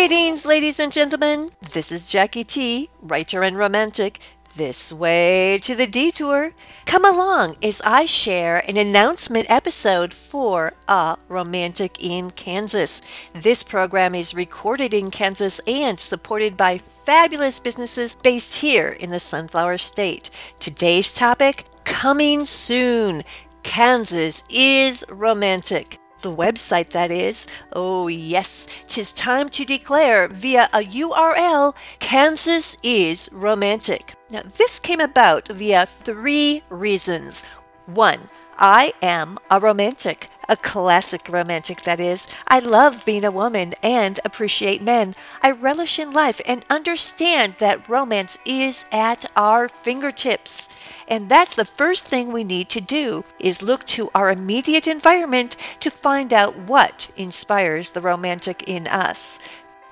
Greetings, ladies and gentlemen. This is Jackie T, writer and romantic. This way to the detour. Come along as I share an announcement episode for A Romantic in Kansas. This program is recorded in Kansas and supported by fabulous businesses based here in the Sunflower State. Today's topic coming soon. Kansas is romantic the website that is. Oh, yes, tis time to declare via a URL Kansas is romantic. Now, this came about via three reasons. One, I am a romantic a classic romantic, that is. I love being a woman and appreciate men. I relish in life and understand that romance is at our fingertips. And that's the first thing we need to do is look to our immediate environment to find out what inspires the romantic in us.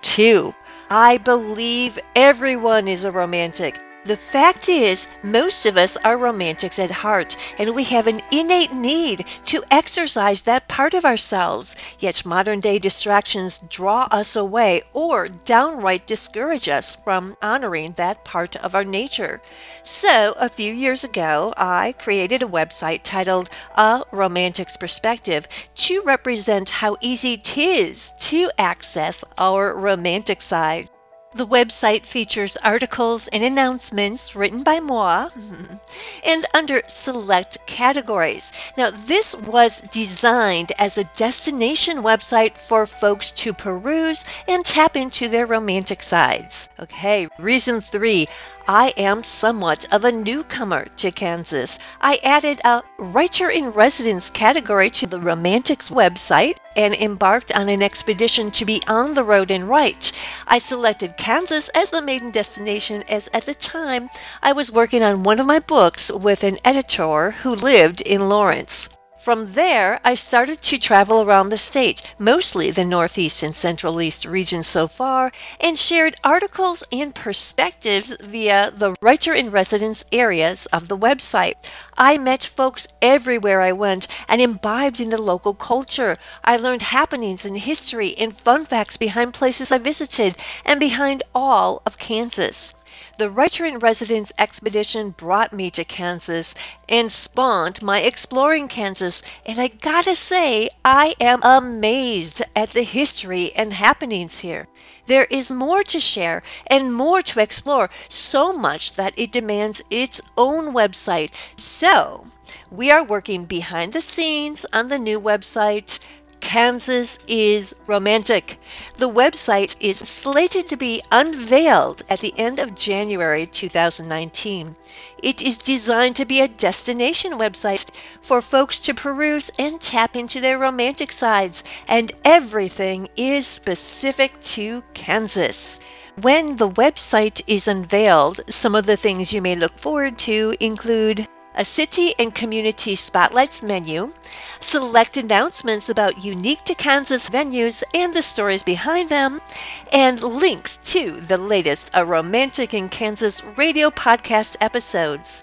Two, I believe everyone is a romantic. The fact is, most of us are romantics at heart, and we have an innate need to exercise that part of ourselves. Yet modern day distractions draw us away or downright discourage us from honoring that part of our nature. So, a few years ago, I created a website titled A Romantic's Perspective to represent how easy it is to access our romantic side. The website features articles and announcements written by moi and under select categories. Now, this was designed as a destination website for folks to peruse and tap into their romantic sides. Okay, reason three I am somewhat of a newcomer to Kansas. I added a writer in residence category to the Romantics website and embarked on an expedition to be on the road and write. I selected Kansas as the maiden destination as at the time I was working on one of my books with an editor who lived in Lawrence. From there, I started to travel around the state, mostly the Northeast and Central East regions so far, and shared articles and perspectives via the writer in residence areas of the website. I met folks everywhere I went and imbibed in the local culture. I learned happenings in history and fun facts behind places I visited and behind all of Kansas. The writer in residence expedition brought me to Kansas and spawned my exploring Kansas, and I gotta say, I am amazed at the history and happenings here. There is more to share and more to explore, so much that it demands its own website. So, we are working behind the scenes on the new website Kansas is Romantic. The website is slated to be unveiled at the end of January 2019. It is designed to be a destination website for folks to peruse and tap into their romantic sides, and everything is specific to Kansas. When the website is unveiled, some of the things you may look forward to include a city and community spotlights menu, select announcements about unique to Kansas venues and the stories behind them, and links to the latest A Romantic in Kansas radio podcast episodes.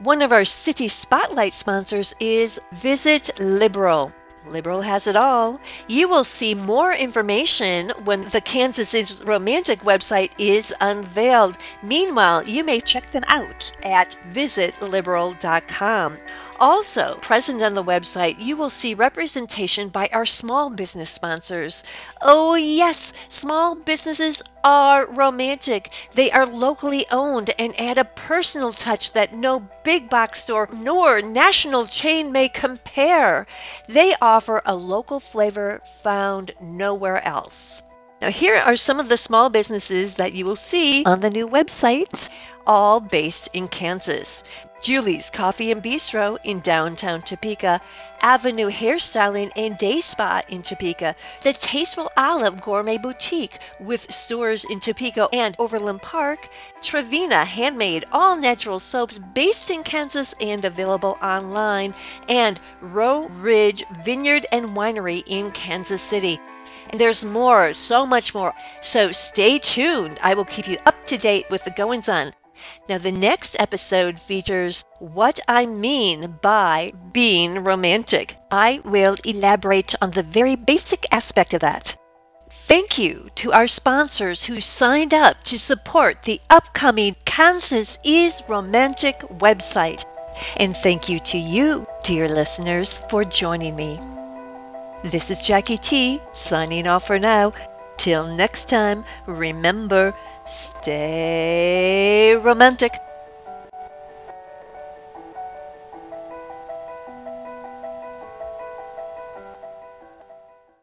One of our city spotlight sponsors is Visit Liberal. Liberal has it all. You will see more information when the Kansas is Romantic website is unveiled. Meanwhile, you may check them out at visitliberal.com. Also, present on the website, you will see representation by our small business sponsors. Oh, yes, small businesses are romantic. They are locally owned and add a personal touch that no big box store nor national chain may compare. They offer a local flavor found nowhere else. Now, here are some of the small businesses that you will see on the new website, all based in Kansas. Julie's Coffee and Bistro in downtown Topeka, Avenue Hairstyling and Day Spa in Topeka, the Tasteful Olive Gourmet Boutique with stores in Topeka and Overland Park, Trevina Handmade All Natural Soaps based in Kansas and available online, and Rowe Ridge Vineyard and Winery in Kansas City. There's more, so much more. So stay tuned. I will keep you up to date with the goings on. Now, the next episode features what I mean by being romantic. I will elaborate on the very basic aspect of that. Thank you to our sponsors who signed up to support the upcoming Kansas is Romantic website. And thank you to you, dear listeners, for joining me. This is Jackie T signing off for now. Till next time, remember, stay romantic.